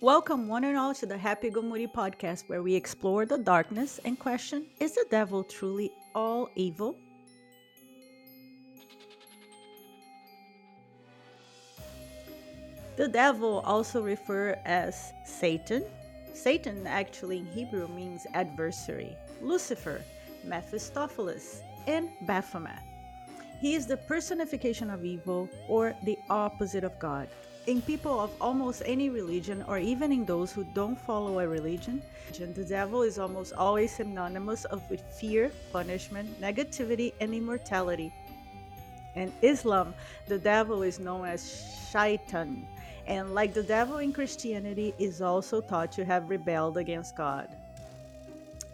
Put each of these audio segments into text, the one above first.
Welcome, one and all, to the Happy Go Moody podcast, where we explore the darkness and question is the devil truly all evil? The devil, also referred as Satan. Satan actually in Hebrew means adversary. Lucifer, Mephistopheles, and Baphomet. He is the personification of evil or the opposite of God. In people of almost any religion, or even in those who don't follow a religion, the devil is almost always synonymous of with fear, punishment, negativity, and immortality. In Islam, the devil is known as shaitan, and like the devil in Christianity, is also thought to have rebelled against God.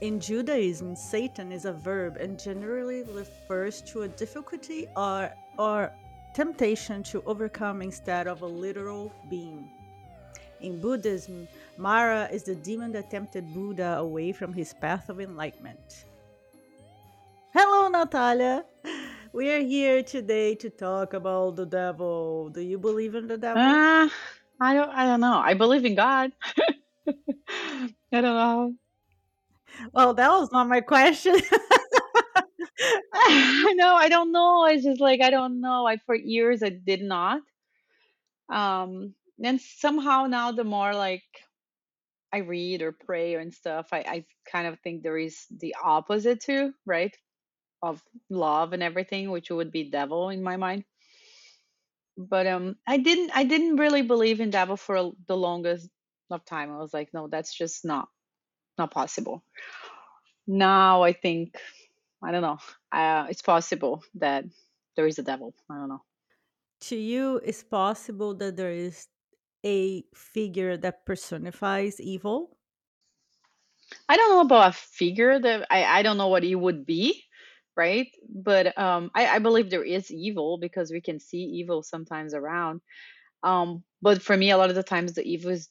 In Judaism, Satan is a verb and generally refers to a difficulty or, or temptation to overcome instead of a literal being. In Buddhism, Mara is the demon that tempted Buddha away from his path of enlightenment. Hello, Natalia. We are here today to talk about the devil. Do you believe in the devil? Uh, I don't. I don't know. I believe in God. I don't know. Well, that was not my question. I know. I don't know. It's just like I don't know. I for years I did not. Um, and somehow now the more like I read or pray and stuff, I I kind of think there is the opposite too, right? Of love and everything, which would be devil in my mind. But um, I didn't. I didn't really believe in devil for the longest of time. I was like, no, that's just not not possible. Now I think I don't know. Uh, it's possible that there is a devil. I don't know. to you, it's possible that there is a figure that personifies evil? I don't know about a figure that I, I don't know what it would be, right? But um, I, I believe there is evil because we can see evil sometimes around. Um, but for me, a lot of the times the evil is,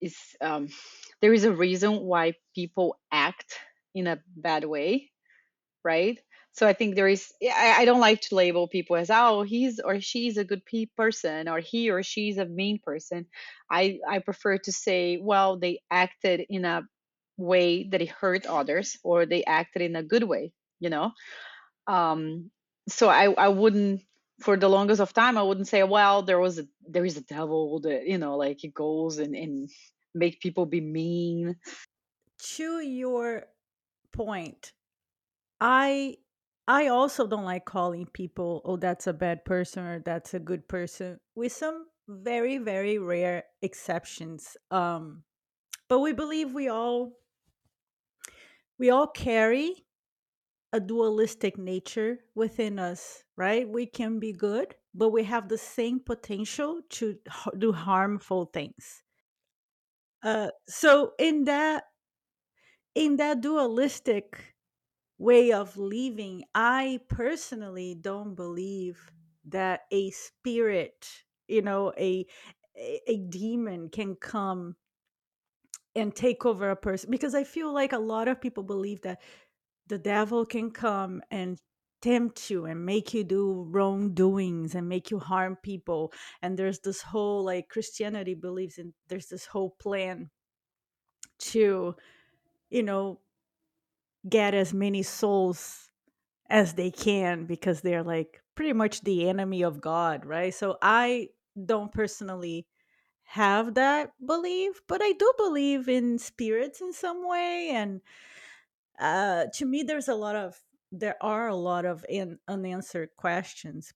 is um, there is a reason why people act in a bad way, right? So I think there is. I, I don't like to label people as oh he's or she's a good pe- person or he or she's a mean person. I I prefer to say well they acted in a way that it hurt others or they acted in a good way. You know. Um. So I I wouldn't for the longest of time I wouldn't say well there was a there is a devil that you know like it goes and and make people be mean. To your point, I I also don't like calling people, oh, that's a bad person or that's a good person, with some very, very rare exceptions. Um, but we believe we all we all carry a dualistic nature within us, right? We can be good, but we have the same potential to do harmful things. Uh, so in that in that dualistic way of living, I personally don't believe that a spirit, you know, a a, demon can come and take over a person because I feel like a lot of people believe that the devil can come and tempt you and make you do wrongdoings and make you harm people. And there's this whole like christianity believes in there's this whole plan to you know get as many souls as they can because they're like pretty much the enemy of god right so i don't personally have that belief but i do believe in spirits in some way and uh to me there's a lot of there are a lot of in, unanswered questions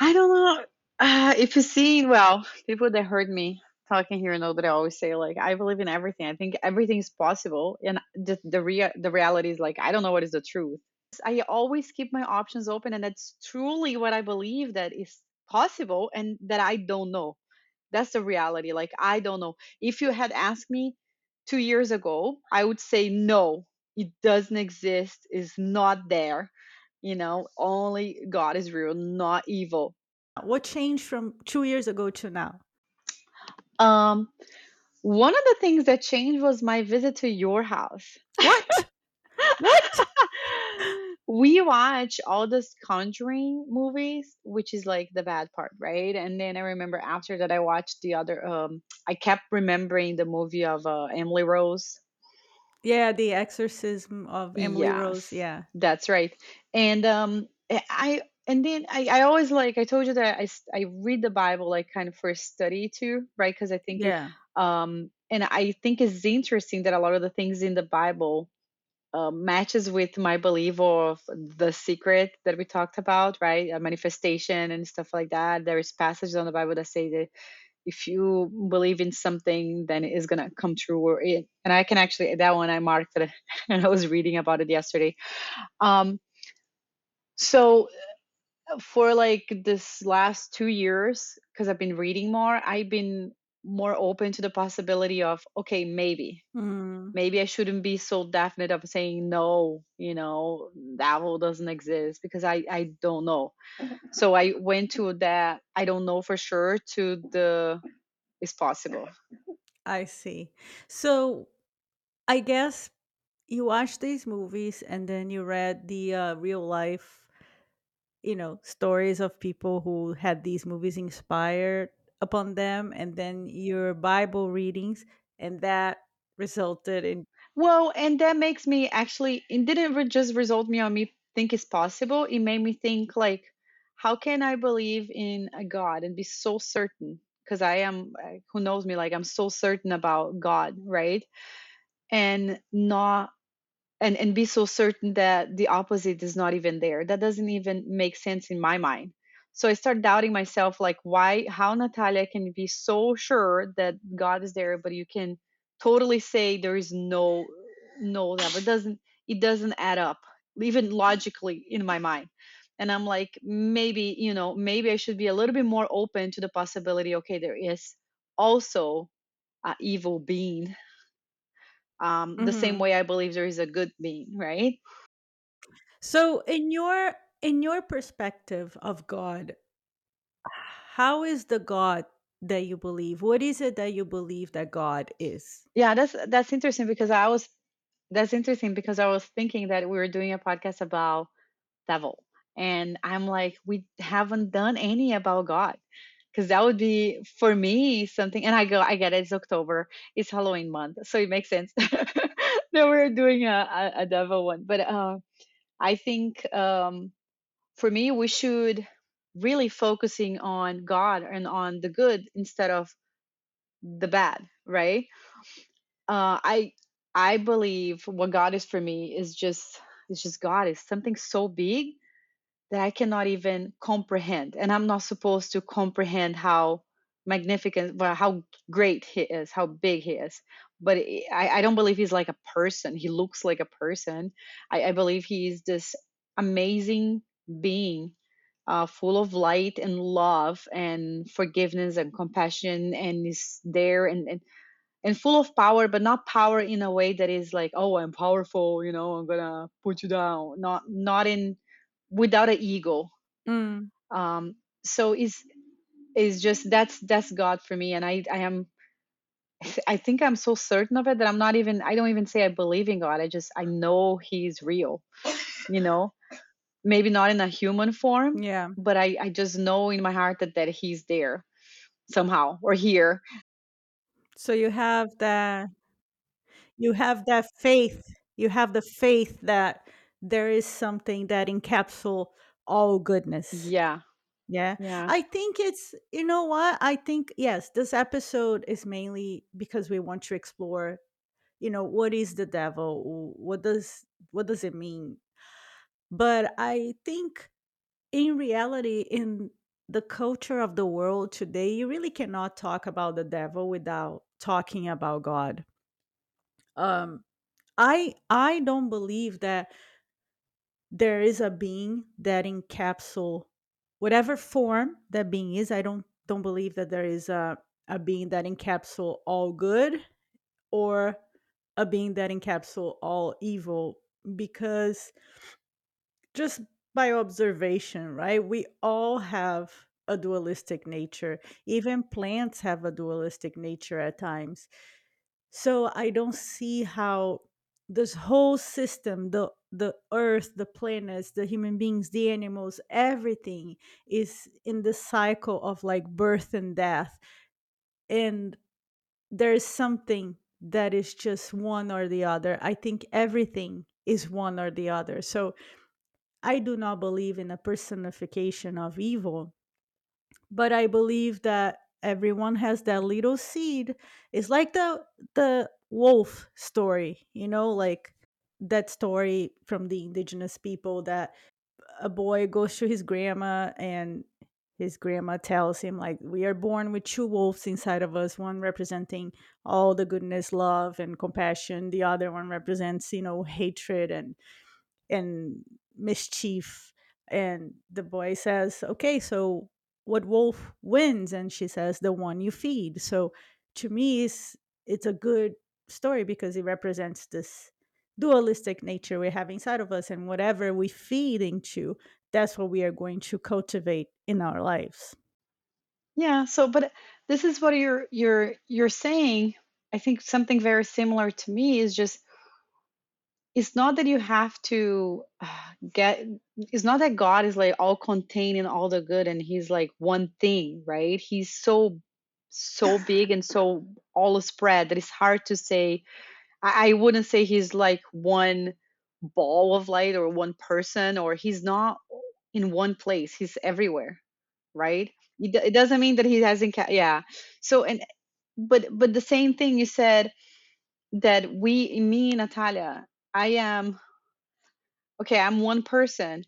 I don't know. Uh, if you see, well, people that heard me talking here and know that I always say like I believe in everything. I think everything is possible, and the the rea- the reality is like I don't know what is the truth. I always keep my options open, and that's truly what I believe that is possible, and that I don't know. That's the reality. Like I don't know. If you had asked me two years ago, I would say no. It doesn't exist. It's not there. You know, only God is real, not evil what changed from two years ago to now Um, one of the things that changed was my visit to your house. what what we watch all this Conjuring movies, which is like the bad part, right? And then I remember after that I watched the other um I kept remembering the movie of uh, Emily Rose. Yeah, The Exorcism of Emily Rose. Yeah. That's right. And um I I- and then I, I always like I told you that I, I read the Bible like kind of for study too, right? Because I think Yeah. um and I think it's interesting that a lot of the things in the Bible uh, matches with my belief of the secret that we talked about, right? A manifestation and stuff like that. There is passages on the Bible that say that if you believe in something, then it is gonna come true. Or it, and I can actually that one I marked it, and I was reading about it yesterday. Um, so for like this last two years, because I've been reading more, I've been more open to the possibility of okay, maybe Mm, maybe I shouldn't be so definite of saying no, you know, that rule doesn't exist because I I don't know. So I went to that I don't know for sure to the it's possible. I see. So I guess you watched these movies and then you read the uh, real life, you know, stories of people who had these movies inspired upon them, and then your Bible readings, and that resulted in. Well, and that makes me actually it didn't just result me on me think it's possible. It made me think like how can I believe in a God and be so certain because I am uh, who knows me like I'm so certain about God, right? And not and and be so certain that the opposite is not even there. That doesn't even make sense in my mind. So i start doubting myself like why how natalia can be so sure that god is there but you can totally say there is no no that it doesn't it doesn't add up even logically in my mind. And i'm like maybe you know maybe i should be a little bit more open to the possibility okay there is also a evil being um, the same Mhm. way I believe there is a good being, right? So, in your in your perspective of God, how is the God that you believe? What is it that you believe that God is? Yeah, that's that's interesting because I was that's interesting because I was thinking that we were doing a podcast about devil, and I'm like, we haven't done any about God because that would be for me something. And I go, I get it, it's October, it's Halloween month, so it makes sense that we're doing a, a, a devil one. But uh, I think um, for me, we should really focusing on God and on the good instead of the bad, right? Uh, I I believe what God is for me is just it's just God is something so big that I cannot even comprehend, and I'm not supposed to comprehend how magnificent, well, how great He is, how big He is. But I, I don't believe He's like a person. He looks like a person. I, I believe He's this amazing being uh, full of light and love and forgiveness and compassion and is there and, and and full of power but not power in a way that is like oh i'm powerful you know i'm gonna put you down not not in without an ego Mm. um so is is just that's that's god for me and i i am i think i'm so certain of it that i'm not even i don't even say i believe in god i just i know he's real you know maybe not in a human form Yeah. but i i just know in my heart that that he's there somehow or here So you have that you have that faith. You have the faith that there is something that encapsule all goodness. yeah Yeah. yeah I think it's you know what? I think yes, this episode is mainly because we want to explore, you know, what is the devil? What does what does it mean? But I think in reality in the culture of the world today, you really cannot talk about the devil without talking about God. Um I I don't believe that there is a being that encapsule whatever form that being is. I don't don't believe that there is a a being that encapsule all good or a being that encapsule all evil because just by observation, right? We all have a dualistic nature. Even plants have a dualistic nature at times. So I don't see how this whole system, the the earth the planets the human beings the animals everything is in the cycle of like birth and death. And there's something that is just one or the other. I think everything is one or the other. So i do not believe in a personification of evil but I believe that everyone has that little seed. It's like the the wolf story, you know, like that story from the indigenous people that a boy goes to his grandma and his grandma tells him like we are born with two wolves inside of us one representing all the goodness love and compassion the other one represents you know hatred and and mischief. And the boy says, Okay, so what wolf wins? And she says, The one you feed. So to me, it's, it's a good story because it represents this dualistic nature we have inside of us. And whatever we feed into, that's what we are going to cultivate in our lives. Yeah, so but this is what you're you're you're saying. I think something very similar to me is just it's not that you have to uh, get it's not that God is like all contained in all the good and he's like one thing, right? He's so so big and so all spread that it's hard to say I, I wouldn't say he's like one ball of light or one person or he's not in one place. He's everywhere, right? It, it doesn't mean that he hasn't ca- yeah. So and but but the same thing you said that we me Natalia I am okay, I'm one person,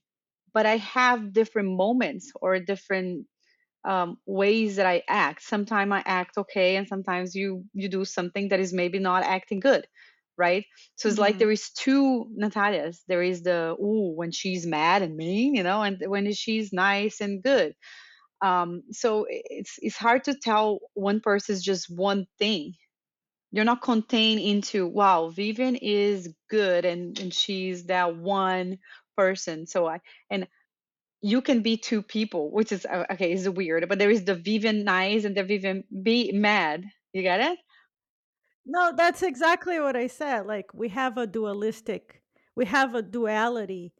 but I have different moments or different um, ways that I act. Sometimes I act okay, and sometimes you you do something that is maybe not acting good, right? So it's like hmm there is two Natalias. There is the ooh when she's mad and mean, you know, and when she's nice and good. Um, so it's it's hard to tell one person is just one thing you're not contained into wow vivian is good and and she's that one person so i and you can be two people which is uh, okay is weird but there is the vivian nice and the vivian be mad you get it No, that's exactly what I said. Like we have a dualistic, we have a duality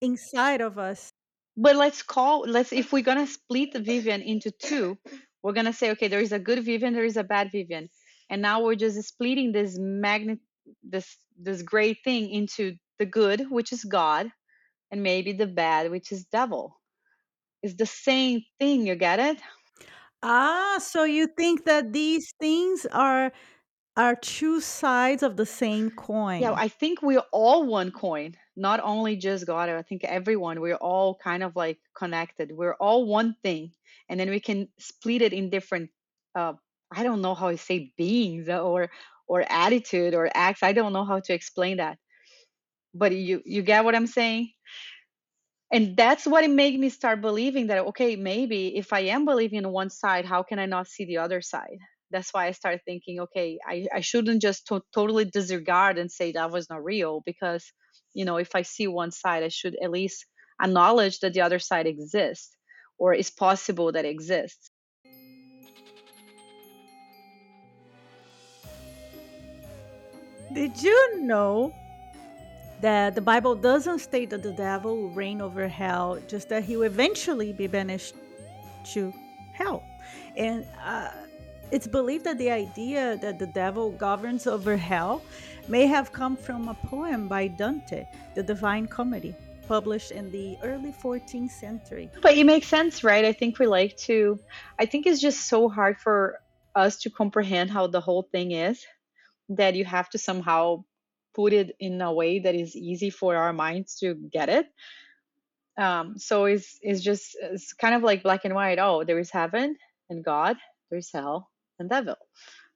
inside of us. but let's call let's if we're gonna split the vivian into two we're gonna say okay there is a good vivian there is a bad vivian and now we're just splitting this magnet this this great thing into the good which is god and maybe the bad which is devil It's the same thing, you get it? Ah, so you think that these things are are two sides of the same coin. Yeah. I think we're all one coin, not only just God. I think everyone, we're all kind of like connected. We're all one thing. And then we can split it in different, uh, I don't know how to say beings or or attitude or acts. I don't know how to explain that. But you you get what I'm saying? and that's what it made me start believing that okay maybe if i am believing in one side how can i not see the other side that's why i started thinking okay i, I shouldn't just to- totally disregard and say that was not real because you know if i see one side i should at least acknowledge that the other side exists or is possible that exists Did you know that the Bible doesn't state that the devil will reign over hell, just that he will eventually be banished to hell? And uh, it's believed that the idea that the devil governs over hell may have come from a poem by Dante, The Divine Comedy, published in the early 14th century. but it makes sense right i think we like to i think it's just so hard for us to comprehend how the whole thing is that you have to somehow put it in a way that is easy for our minds to get it. Um, so it's it's just it's kind of like black and white. Oh, there is heaven and God, there's hell and devil,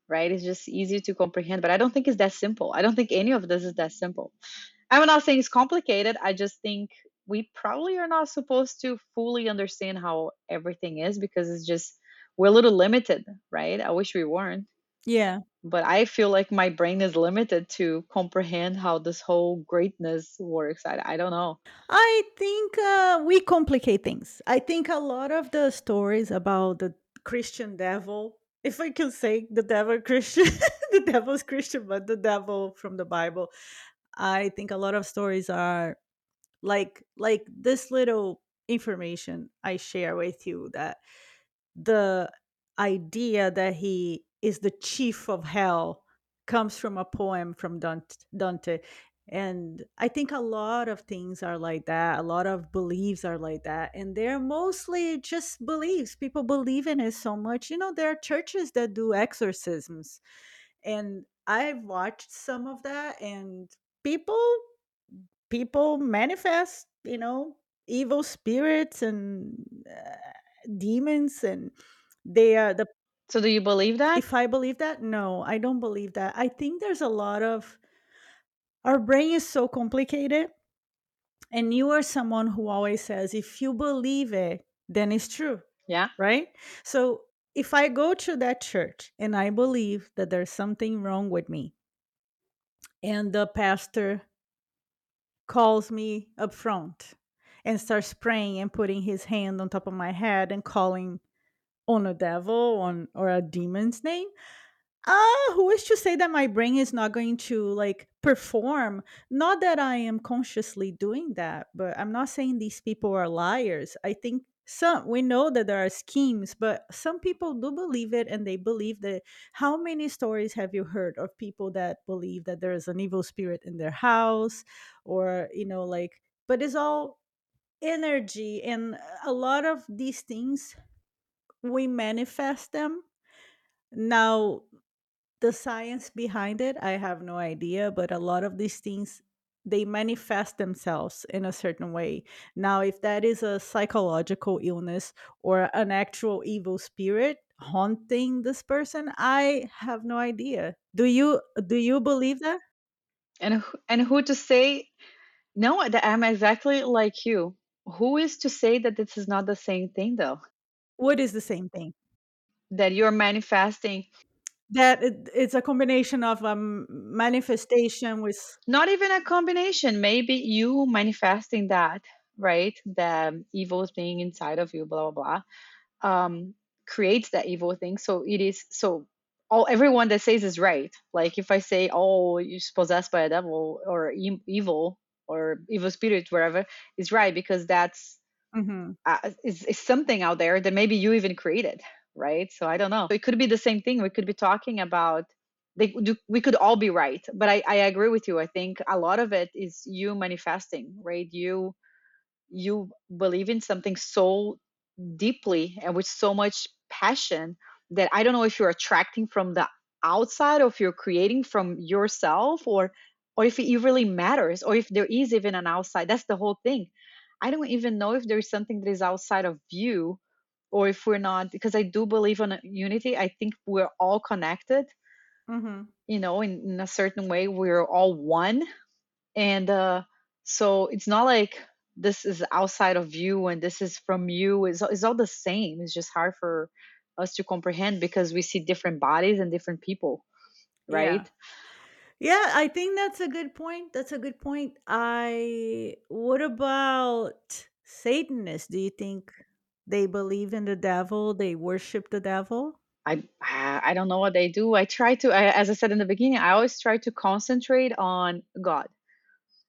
right? It's just easy to comprehend, but I don't think it's that simple. I don't think any of this is that simple. I'm not saying it's complicated. I just think we probably are not supposed to fully understand how everything is because it's just we're a little limited, right? I wish we weren't Yeah. but I feel like my brain is limited to comprehend how this whole greatness works. I, I don't know. I think uh, we complicate things. I think a lot of the stories about the Christian devil, if I can say the devil Christian, the devil's Christian, but the devil from the Bible, I think a lot of stories are like like this little information I share with you that the idea that he is the chief of hell comes from a poem from Dante. And I think a lot of things are like that. A lot of beliefs are like that. And they're mostly just beliefs. People believe in it so much. You know, there are churches that do exorcisms. And I've watched some of that and people people manifest, you know, evil spirits and uh, demons and they are the So do you believe that? if I believe that? No, I don't believe that. I think there's a lot of our brain is so complicated and you are someone who always says if you believe it, then it's true, Yeah. right? So if I go to that church and I believe that there's something wrong with me and the pastor calls me up front and starts praying and putting his hand on top of my head and calling on a devil on or a demon's name uh who is to say that my brain is not going to like perform? Not that i am consciously doing that but i'm not saying these people are liars. I think some we know that there are schemes but some people do believe it and they believe that. How many stories have you heard of people that believe that there is an evil spirit in their house or you know like but it's all energy and a lot of these things we manifest them. Now the science behind it i have no idea but a lot of these things they manifest themselves in a certain way. Now if that is a psychological illness or an actual evil spirit haunting this person i have no idea. Do you do you believe that? And and who to say? No I'm exactly like you. Who is to say that this is not the same thing though? What is the same thing That you're manifesting that it, it's a combination of um, manifestation with not even a combination, maybe you manifesting that, right? The evil being inside of you, blah blah blah. Um creates that evil thing. So it is so all everyone that says is right. Like if I say, "Oh, you're possessed by a devil or e- evil or evil spirit, wherever," is right because that's Mhm. uh, is, is something out there that maybe you even created, right? So I don't know. It could be the same thing. We could be talking about. They, we could all be right, but I, I agree with you. I think a lot of it is you manifesting, right? You you believe in something so deeply and with so much passion that I don't know if you're attracting from the outside or if you're creating from yourself or or if it really matters or if there is even an outside. That's the whole thing. I don't even know if there's something that is outside of you or if we're not because I do believe in unity. I think we're all connected, Mhm. you know, in, in a certain way we're all one and uh so it's not like this is outside of you and this is from you it's, it's all the same it's just hard for us to comprehend because we see different bodies and different people right Yeah, I think that's a good point. That's a good point. I what about Satanists? Do you think they believe in the devil? They worship the devil? i i don't know what they do i try to I, as i said in the beginning i always try to concentrate on god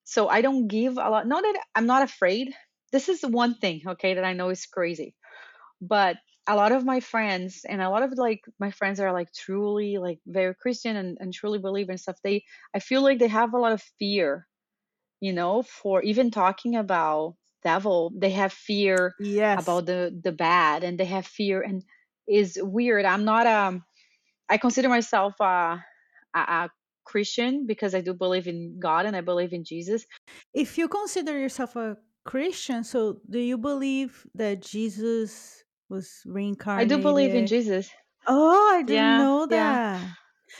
so i don't give a lot not that i'm not afraid this is one thing okay that i know is crazy but a lot of my friends and a lot of like my friends are like truly like very christian and, and truly believe in stuff they i feel like they have a lot of fear you know for even talking about devil they have fear Yes. about the the bad and they have fear and is weird i'm not um i consider myself uh, a, a christian because i do believe in god and i believe in jesus If you consider yourself a Christian, so do you believe that Jesus was reincarnated. i do believe in jesus Oh, I didn't yeah know yeah that.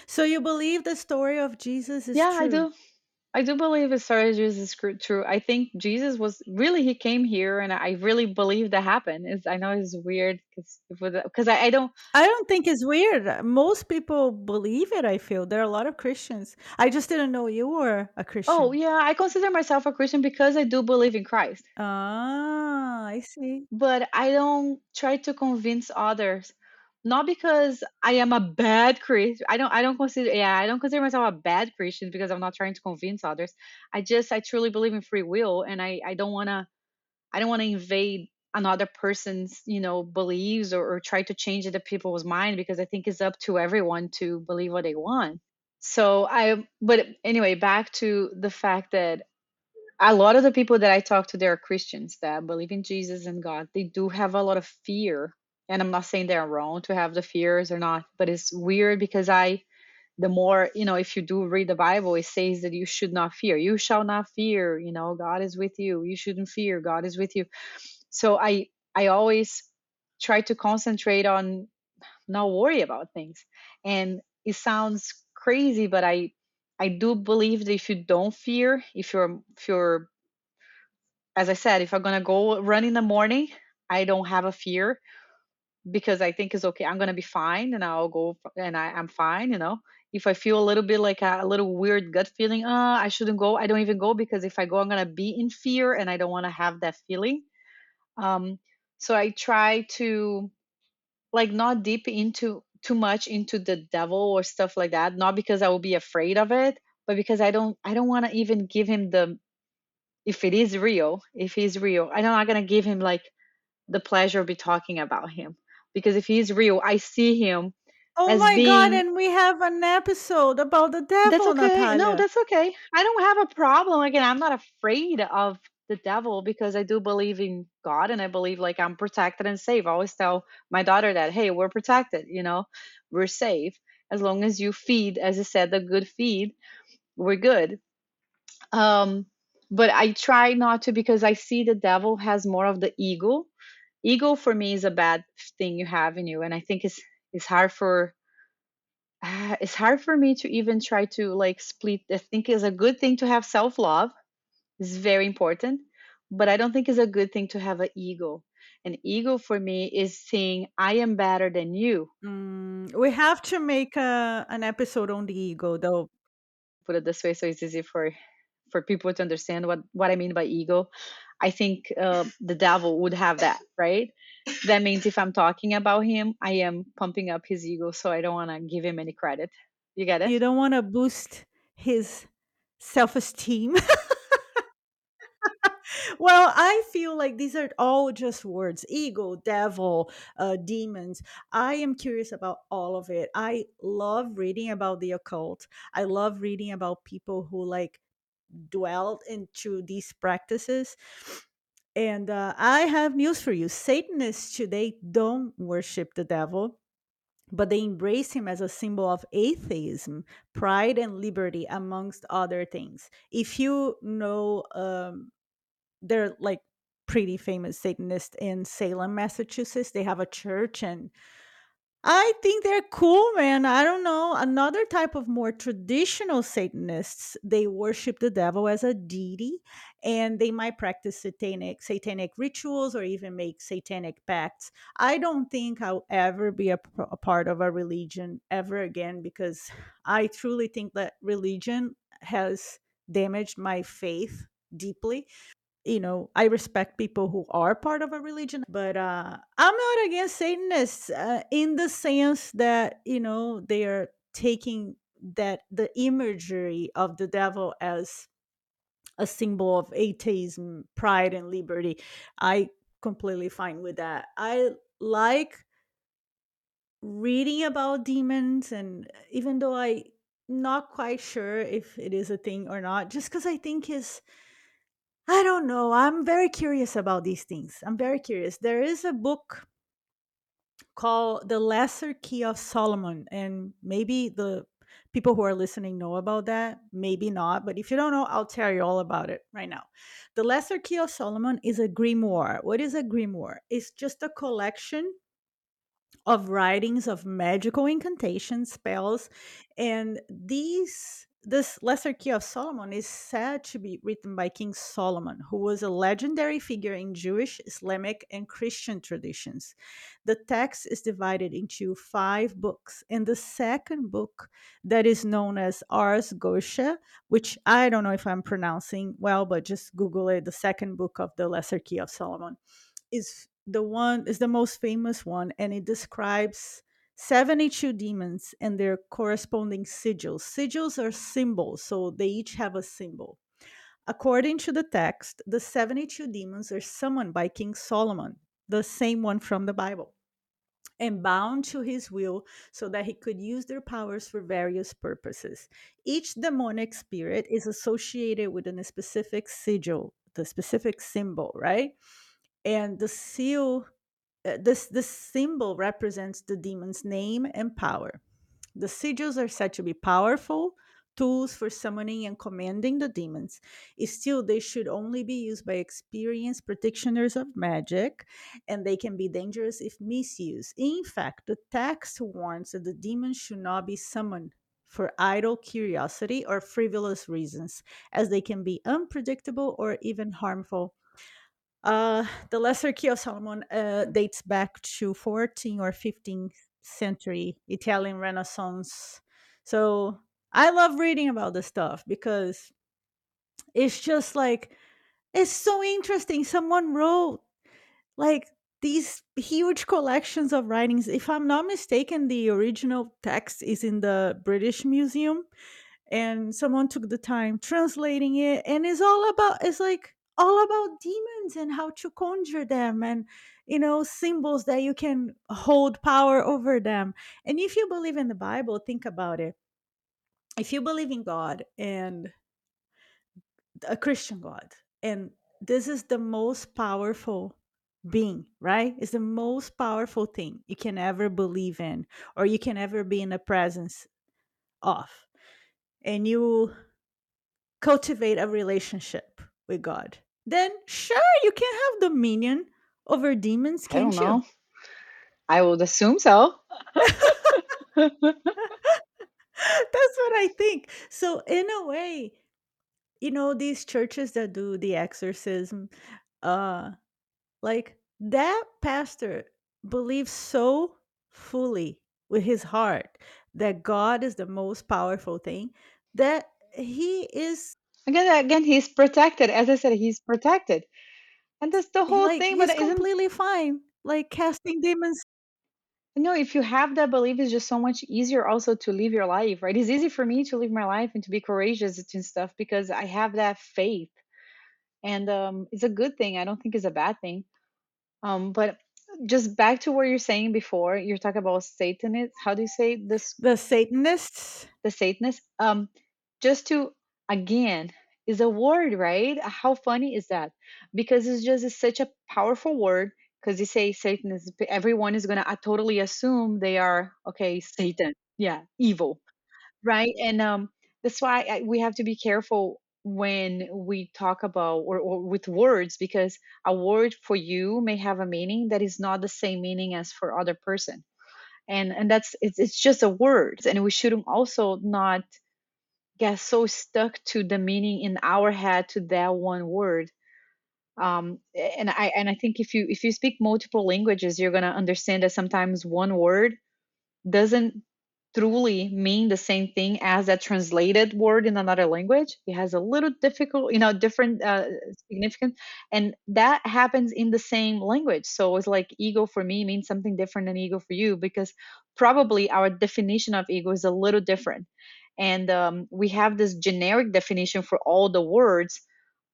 So you believe the story of Jesus is yeah i true? do I do believe as far as Jesus is true. I think Jesus was really he came here, and I really believe that happened. It's, I know it's weird because because I, I don't. I don't think it's weird. Most people believe it, I feel. There are a lot of Christians. I just didn't know you were a Christian. Oh yeah, I consider myself a Christian because I do believe in Christ, Ah, I see. but I don't try to convince others not because I am a bad Christian. I don't I don't consider yeah, I don't consider myself a bad Christian because I'm not trying to convince others. I just I truly believe in free will and I I don't want to I don't want to invade another person's, you know, beliefs or, or try to change the people's mind because I think it's up to everyone to believe what they want. So I but anyway, back to the fact that a lot of the people that I talk to, they're Christians that believe in Jesus and God. They do have a lot of fear. And I'm not saying they're wrong to have the fears or not, but it's weird because I, the more, you know, if you do read the Bible, it says that you should not fear. You shall not fear, you know, God is with you. You shouldn't fear, God is with you. So I, I always try to concentrate on not worry about things. And it sounds crazy, but I, I do believe that if you don't fear, if you're if you're as I said, if I'm gonna go run in the morning, I don't have a fear because I think it's okay. I'm gonna be fine, and I'll go and I, I'm fine. You know, if I feel a little bit like a, a little weird gut feeling, uh, I shouldn't go. I don't even go because if I go, I'm gonna be in fear, and I don't want to have that feeling. Um, so I try to like not deep into too much into the devil or stuff like that. Not because I will be afraid of it, but because I don't I don't want to even give him the if it is real, if he's real, I'm not gonna give him like the pleasure of be talking about him because if he's real, I see him Oh my god, and we have an episode about the that's devil, okay. No, that's okay. I don't have a problem. Again, I'm not afraid of the devil because I do believe in God and I believe like I'm protected and safe. I always tell my daughter that, hey, we're protected, you know, we're safe. As long as you feed, as I said, the good feed, we're good. Um, but I try not to because I see the devil has more of the ego ego for me is a bad thing you have in you and i think it's it's hard for uh, it's hard for me to even try to like split i think it's a good thing to have self-love it's very important but i don't think it's a good thing to have an ego. An ego for me is saying i am better than you. Mm, we have to make a, an episode on the ego, though. put it this way so it's easy for for people to understand what what i mean by ego i think uh, the devil would have that right that means if i'm talking about him i am pumping up his ego so i don't want to give him any credit you get it You don't want to boost his self esteem. well, I feel like these are all just words ego, devil, uh, demons. I am curious about all of it. I love reading about the occult. I love reading about people who like dwelled into these practices. And uh, I have news for you Satanists today don't worship the devil but they embrace him as a symbol of atheism, pride, and liberty, amongst other things. If you know, um, they're like pretty famous Satanists in Salem, Massachusetts. They have a church, and I think they're cool, man. I don't know. Another type of more traditional Satanists, they worship the devil as a deity and they might practice satanic satanic rituals or even make satanic pacts. I don't think I'll ever be a part of a religion ever again because I truly think that religion has damaged my faith deeply you know i respect people who are part of a religion but uh i'm not against satanists uh, in the sense that you know they are taking that the imagery of the devil as a symbol of atheism pride and liberty. I completely fine with that. I like reading about demons and even though i not quite sure if it is a thing or not just because i think is I don't know. I'm very curious about these things. I'm very curious. There is a book called The Lesser Key of Solomon, and maybe the people who are listening know about that, maybe not. But if you don't know, I'll tell you all about it right now. The Lesser Key of Solomon is a grimoire. What is a grimoire? It's just a collection of writings of magical incantations, spells, and these this Lesser Key of Solomon is said to be written by King Solomon, who was a legendary figure in Jewish, Islamic, and Christian traditions. The text is divided into five books, and the second book, that is known as Ars Goetia, which I don't know if I'm pronouncing well, but just Google it. The second book of the Lesser Key of Solomon is the one is the most famous one and it describes 72 demons and their corresponding sigils. Sigils are symbols, so they each have a symbol. According to the text, the 72 demons are summoned by King Solomon, the same one from the Bible, and bound to his will so that he could use their powers for various purposes. Each demonic spirit is associated with a specific sigil, the specific symbol, right? And the seal uh, this this symbol represents the demon's name and power. The sigils are said to be powerful tools for summoning and commanding the demons. Still, they should only be used by experienced practitioners of magic, and they can be dangerous if misused. In fact, the text warns that the demons should not be summoned for idle curiosity or frivolous reasons, as they can be unpredictable or even harmful uh, the Lesser Key of Solomon uh, dates back to 14th or 15th century Italian Renaissance. So I love reading about this stuff because it's just like it's so interesting. Someone wrote like these huge collections of writings. If I'm not mistaken, the original text is in the British Museum and someone took the time translating it and it's all about it's like all about demons and how to conjure them and you know symbols that you can hold power over them. And if you believe in the bible think about it. If you believe in god and a christian god and this is the most powerful being right? It's the most powerful thing you can ever believe in or you can ever be in the presence of. And you cultivate a relationship with God, then sure, you can have dominion over demons, I don't can't you? know. I would assume so. That's what I think. So, in a way, you know, these churches that do the exorcism, uh, like that pastor believes so fully with his heart that God is the most powerful thing that he is again, again, he's protected. As I said, he's protected, and that's the whole like thing. But isn't completely fine like casting demons no? If you have that belief, it's just so much easier also to live your life, right? It's easy for me to live my life and to be courageous and stuff because I have that faith, and um, it's a good thing. I don't think it's a bad thing. Um, but just back to what you're saying before, you're talking about Satanists. How do you say this? the satanists The Satanists. Um, just to again is a word, right? How funny is that? Because it's just it's such a powerful word. Because you say Satan is everyone is gonna uh, totally assume they are okay, Satan, yeah, evil, right? And um, that's why I, we have to be careful when we talk about or, or with words because a word for you may have a meaning that is not the same meaning as for other person and and that's it's, it's just a word and we shouldn't also not get so stuck to the meaning in our head to that one word um and i and i think if you if you speak multiple languages you're going to understand that sometimes one word doesn't truly mean the same thing as that translated word in another language. It has a little difficult, you know, different uh, significance, and that happens in the same language. So it's like ego for me means something different than ego for you because probably our definition of ego is a little different, and um, we have this generic definition for all the words,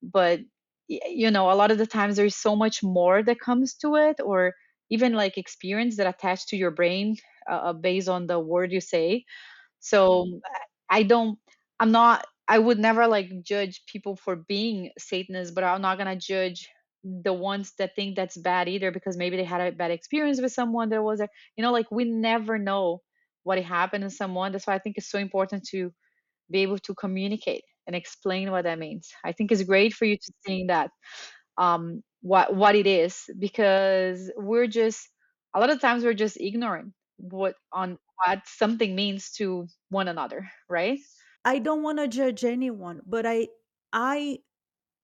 but you know, a lot of the times there's so much more that comes to it, or even like experience that attach to your brain uh, uh, based on the word you say. So I don't, I'm not, I would never like judge people for being Satanists, but I'm not gonna judge the ones that think that's bad either because maybe they had a bad experience with someone that was a, you know, like we never know what happened to someone. That's why I think it's so important to be able to communicate and explain what that means. I think it's great for you to saying that um, what what it is because we're just a lot of times we're just ignorant what on what something means to one another, right? i don't want to judge anyone but i i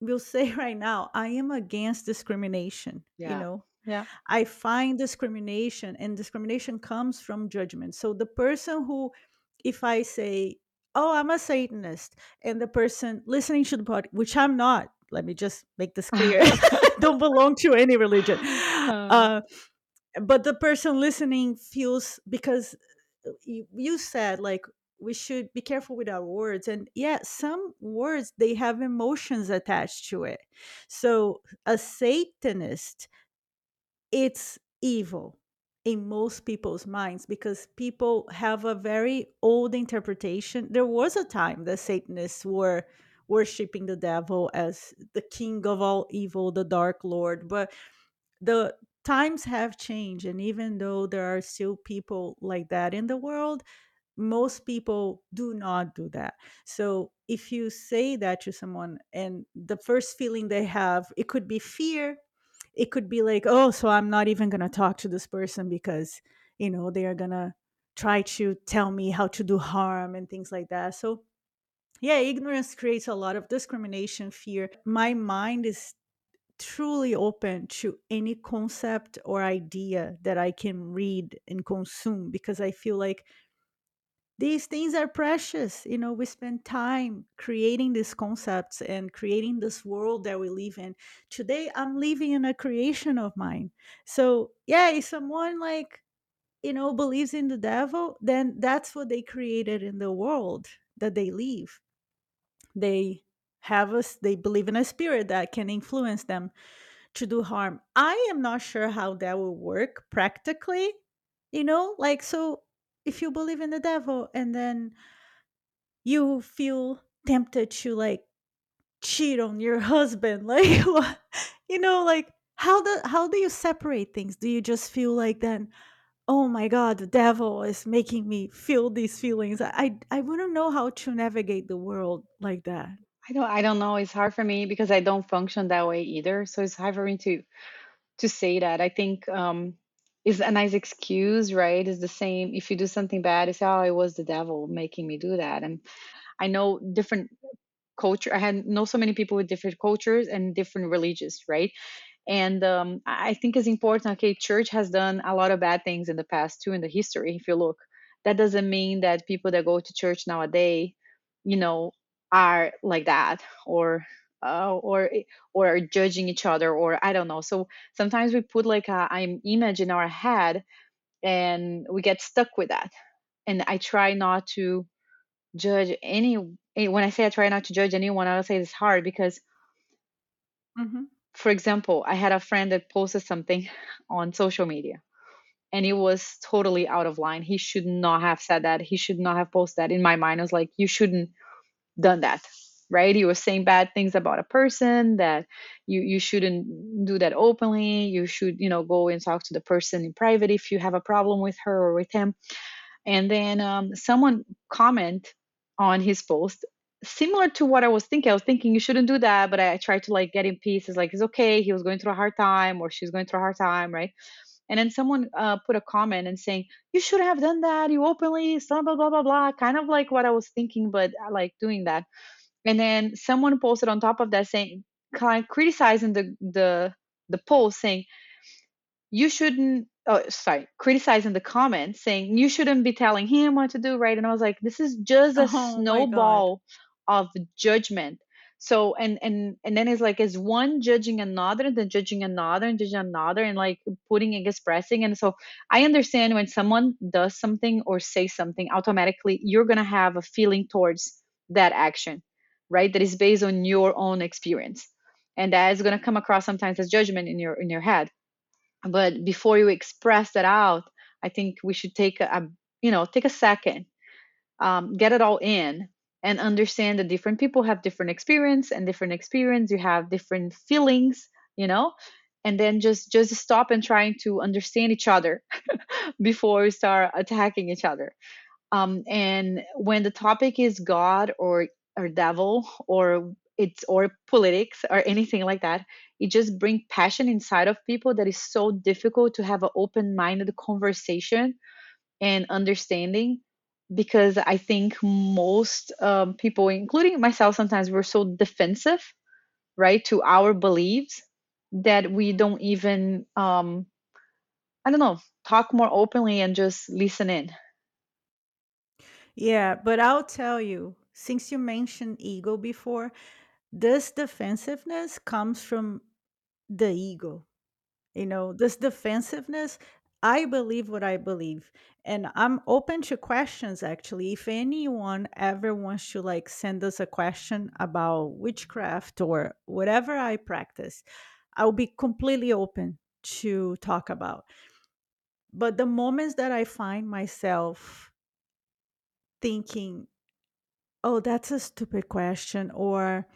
will say right now i am against discrimination you Yeah. know Yeah. i find discrimination and discrimination comes from judgment. So the person who if i say oh i'm a satanist and the person listening to the pod which i'm not let me just make this clear don't belong to any religion uh, uh but the person listening feels because you, you said like we should be careful with our words and yeah some words they have emotions attached to it. So a satanist it's evil in most people's minds because people have a very old interpretation. There was a time that Satanists were worshiping the devil as the king of all evil, the dark lord, but the times have changed and even though there are still people like that in the world, most people do not do that. So if you say that to someone and the first feeling they have, it could be fear, it could be like, oh, so I'm not even going to talk to this person because, you know, they are going to try to tell me how to do harm and things like that. So, yeah, ignorance creates a lot of discrimination, fear. My mind is truly open to any concept or idea that I can read and consume because I feel like these things are precious. You know, we spend time creating these concepts and creating this world that we live in. Today, I'm living in a creation of mine. So, yeah, if someone like, you know, believes in the devil, then that's what they created in the world that they live. They have us, they believe in a spirit that can influence them to do harm. I am not sure how that will work practically, you know, like, so if you believe in the devil and then you feel tempted to like cheat on your husband like you know like how do how do you separate things do you just feel like then oh my god the devil is making me feel these feelings i i, wouldn't know how to navigate the world like that I don't I don't know. It's hard for me because I don't function that way either. So it's hard for me to to say that. I think um is a nice excuse, right? Is the same if you do something bad, it's oh it was the devil making me do that. And I know different culture I had know so many people with different cultures and different religions, right? And um, I think it's important. Okay, church has done a lot of bad things in the past too, in the history. If you look, that doesn't mean that people that go to church nowadays, you know, are like that or uh, or or are judging each other or I don't know. So sometimes we put like a I'm image in our head and we get stuck with that. And I try not to judge any. eh, When I say I try not to judge anyone, i'll say it's hard because hmm for example, I had a friend that posted something on social media and it was totally out of line. He should not have said that. He should not have posted that. In my mind, I was like, you shouldn't done that. Right? He was saying bad things about a person that you you shouldn't do that openly. You should, you know, go and talk to the person in private if you have a problem with her or with him. And then um, someone comment on his post similar to what I was thinking. I was thinking you shouldn't do that, but I, tried to like get in peace. It's like it's okay. He was going through a hard time, or she's going through a hard time, right? And then someone uh, put a comment and saying you should have done that. You openly, blah blah blah blah blah. Kind of like what I was thinking, but I like doing that. And then someone posted on top of that saying, kind of criticizing the the the post, saying you shouldn't oh sorry criticizing the comment saying you shouldn't be telling him what to do right? And i was like this is just a oh snowball of judgment. So and and and then it's like is one judging another then judging another and judging another and like putting and expressing? And so i understand when someone does something or say something automatically you're going to have a feeling towards that action right? That is based on your own experience. And that is going to come across sometimes as judgment in your in your head. But before you express that out i think we should take a, you know take a second um, get it all in and understand that different people have different experience and different experience. You have different feelings you know? And then just just stop and trying to understand each other before we start attacking each other. Um, and when the topic is god or or devil or it's or politics or anything like that it just brings passion inside of people that is so difficult to have an open-minded conversation and understanding because i think most um, people including myself sometimes we're so defensive right to our beliefs that we don't even um, i don't know talk more openly and just listen in. Yeah but i'll tell you since you mentioned ego before this defensiveness comes from the ego you know this defensiveness I believe what I believe. And I'm open to questions actually. If anyone ever wants to like send us a question about witchcraft or whatever I practice, I'll be completely open to talk about. But the moments that I find myself thinking, oh, that's a stupid question, or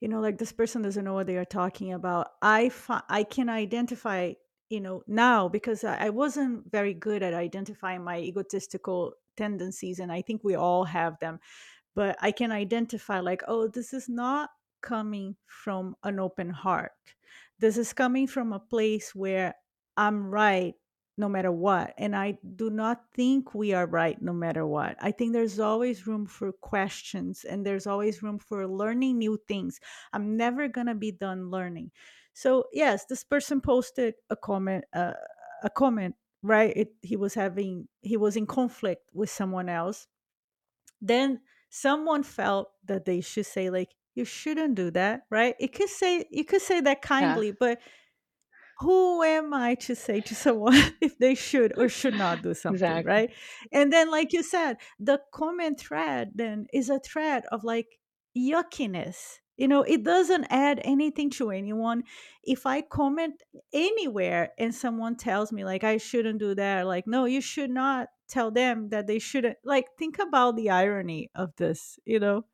you know like this person doesn't know what they are talking about i fi- i can identify you know now because I, I wasn't very good at identifying my egotistical tendencies and i think we all have them but I can identify, like, oh, this is not coming from an open heart. This is coming from a place where I'm right no matter what. And I do not think we are right no matter what. I think there's always room for questions and there's always room for learning new things. I'm never going to be done learning. So, yes, this person posted a comment, uh, a comment, right? It, he was having, he was in conflict with someone else then someone felt that they should say like you shouldn't do that right it could say you could say that Yeah, kindly but who am I to say to someone if they should or should not do something, exactly. right? And then, like you said, the comment thread then is a thread of like yuckiness. You know, it doesn't add anything to anyone. If I comment anywhere and someone tells me, like, I shouldn't do that, like, no, you should not tell them that they shouldn't, like, think about the irony of this, you know?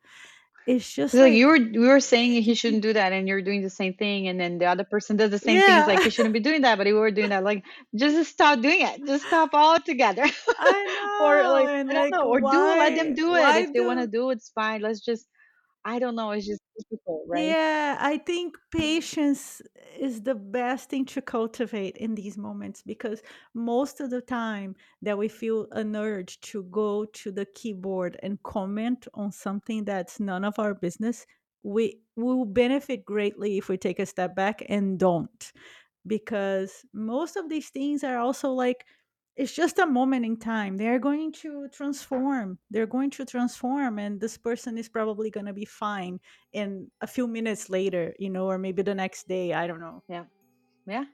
It's just like you were you were saying he shouldn't do that, and you're doing the same thing, and then the other person does the same thing. It's like he shouldn't be doing that, but you were doing that. Like, just stop doing it. Just stop altogether. I know. or like And I don't like, know, or do let them do it why if they want to do do it's fine. Let's just I don't know. It's just difficult, right? Yeah, I think mm-hmm. patience is the best thing to cultivate in these moments because most of the time that we feel an urge to go to the keyboard and comment on something that's none of our business, we will benefit greatly if we take a step back and don't because most of these things are also like it's just a moment in time. They're going to transform. They're going to transform and this person is probably going to be fine in a few minutes later you know or maybe the next day i don't know. Yeah, yeah.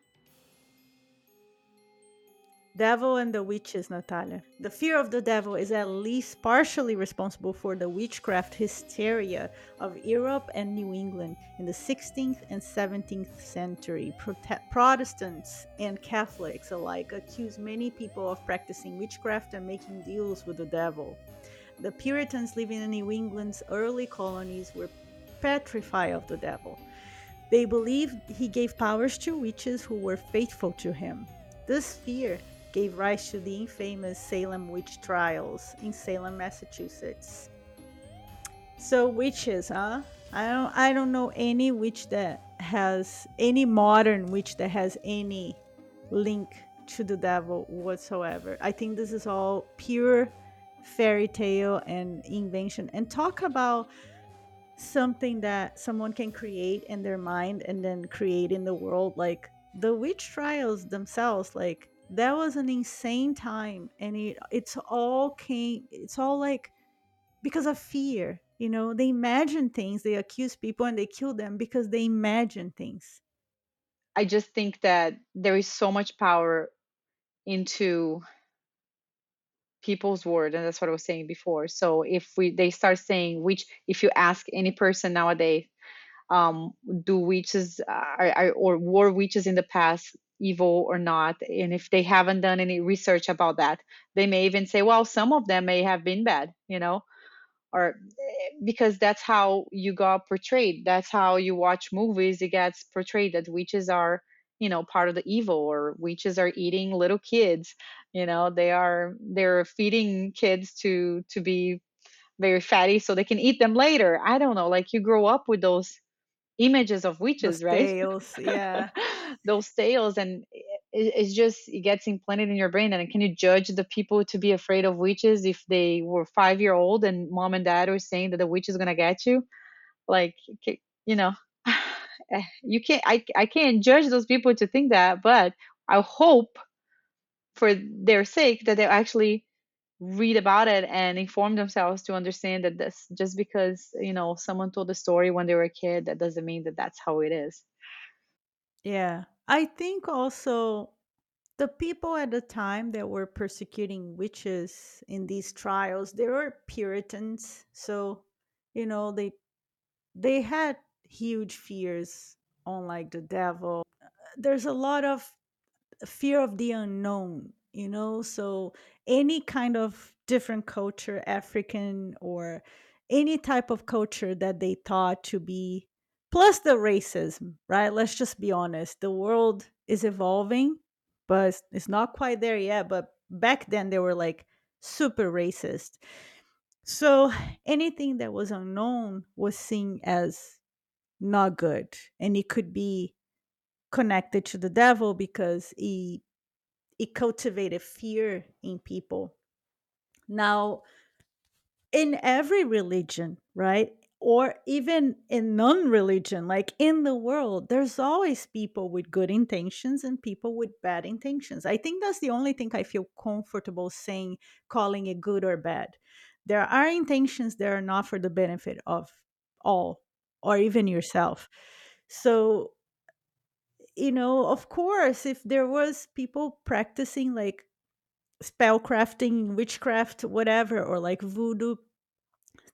Devil and the Witches, Natalia. The fear of the devil is at least partially responsible for the witchcraft hysteria of Europe and New England in the 16th and 17th century. Prote- Protestants and Catholics alike accuse many people of practicing witchcraft and making deals with the devil. The Puritans living in New England's early colonies were petrified of the devil. They believed he gave powers to witches who were faithful to him. This fear gave rise to the infamous Salem witch trials in Salem, Massachusetts. So witches, huh? I don't I don't know any witch that has any modern witch that has any link to the devil whatsoever. I think this is all pure fairy tale and invention. And talk about something that someone can create in their mind and then create in the world like the witch trials themselves like that was an insane time and it it's all came it's all like because of fear you know? They imagine things they accuse people and they kill them because they imagine things. I just think that there is so much power into people's word and that's what i was saying before. So if we they start saying witch if you ask any person nowadays um do witches uh, are, or were witches in the past evil or not and if they haven't done any research about that they may even say well some of them may have been bad you know? Or eh, because that's how you got portrayed. That's how you watch movies it gets portrayed that witches are you know part of the evil or witches are eating little kids you know? They are they're feeding kids to to be very fatty so they can eat them later. I don't know like you grow up with those images of those witches right? tales yeah those tales and it, it's just it gets implanted in your brain and can you judge the people to be afraid of witches if they were five year old and mom and dad were saying that the witch is to get you? Like you know eh, you can't I, I can't judge those people to think that but i hope for their sake that they actually read about it and inform themselves to understand that this just because you know someone told a story when they were a kid that doesn't mean that that's how it is yeah i think also the people at the time that were persecuting witches in these trials, they were Puritans. So, you know, they they had huge fears on like the devil. There's a lot of fear of the unknown, you know? So any kind of different culture, African or any type of culture that they thought to be plus the racism, right? Let's just be honest. The world is evolving, but it's not quite there yet, but back then they were like super racist. So anything that was unknown was seen as not good and it could be connected to the devil because he it cultivated fear in people. Now, in every religion, right? Or even in non religion, like in the world, there's always people with good intentions and people with bad intentions. I think that's the only thing I feel comfortable saying, calling it good or bad. There are intentions that are not for the benefit of all or even yourself. So, you know, of course, if there was people practicing like spellcrafting, witchcraft, whatever, or like voodoo,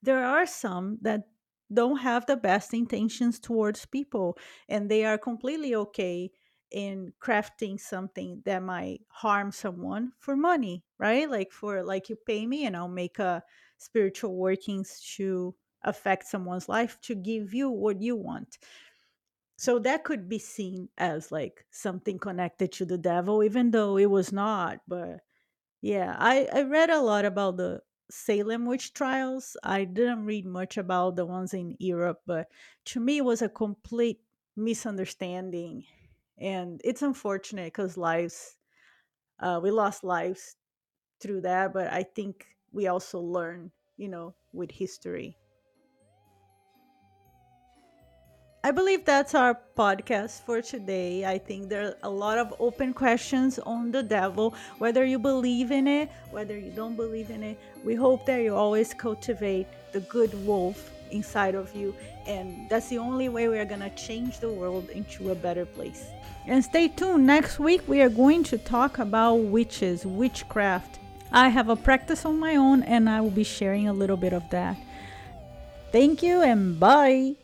there are some that don't have the best intentions towards people and they are completely okay in crafting something that might harm someone for money, right? Like for like you pay me and I'll make a spiritual workings to affect someone's life to give you what you want. So that could be seen as like something connected to the devil, even though it was not. But yeah, I, I read a lot about the Salem witch trials. I didn't read much about the ones in Europe, but to me, it was a complete misunderstanding. And it's unfortunate because lives, uh, we lost lives through that, but I think we also learn, you know, with history. I believe that's our podcast for today. I think there are a lot of open questions on the devil, whether you believe in it, whether you don't believe in it. We hope that you always cultivate the good wolf inside of you, and that's the only way we are going to change the world into a better place. And stay tuned. Next week, we are going to talk about witches, witchcraft. I have a practice on my own, and I will be sharing a little bit of that. Thank you, and bye.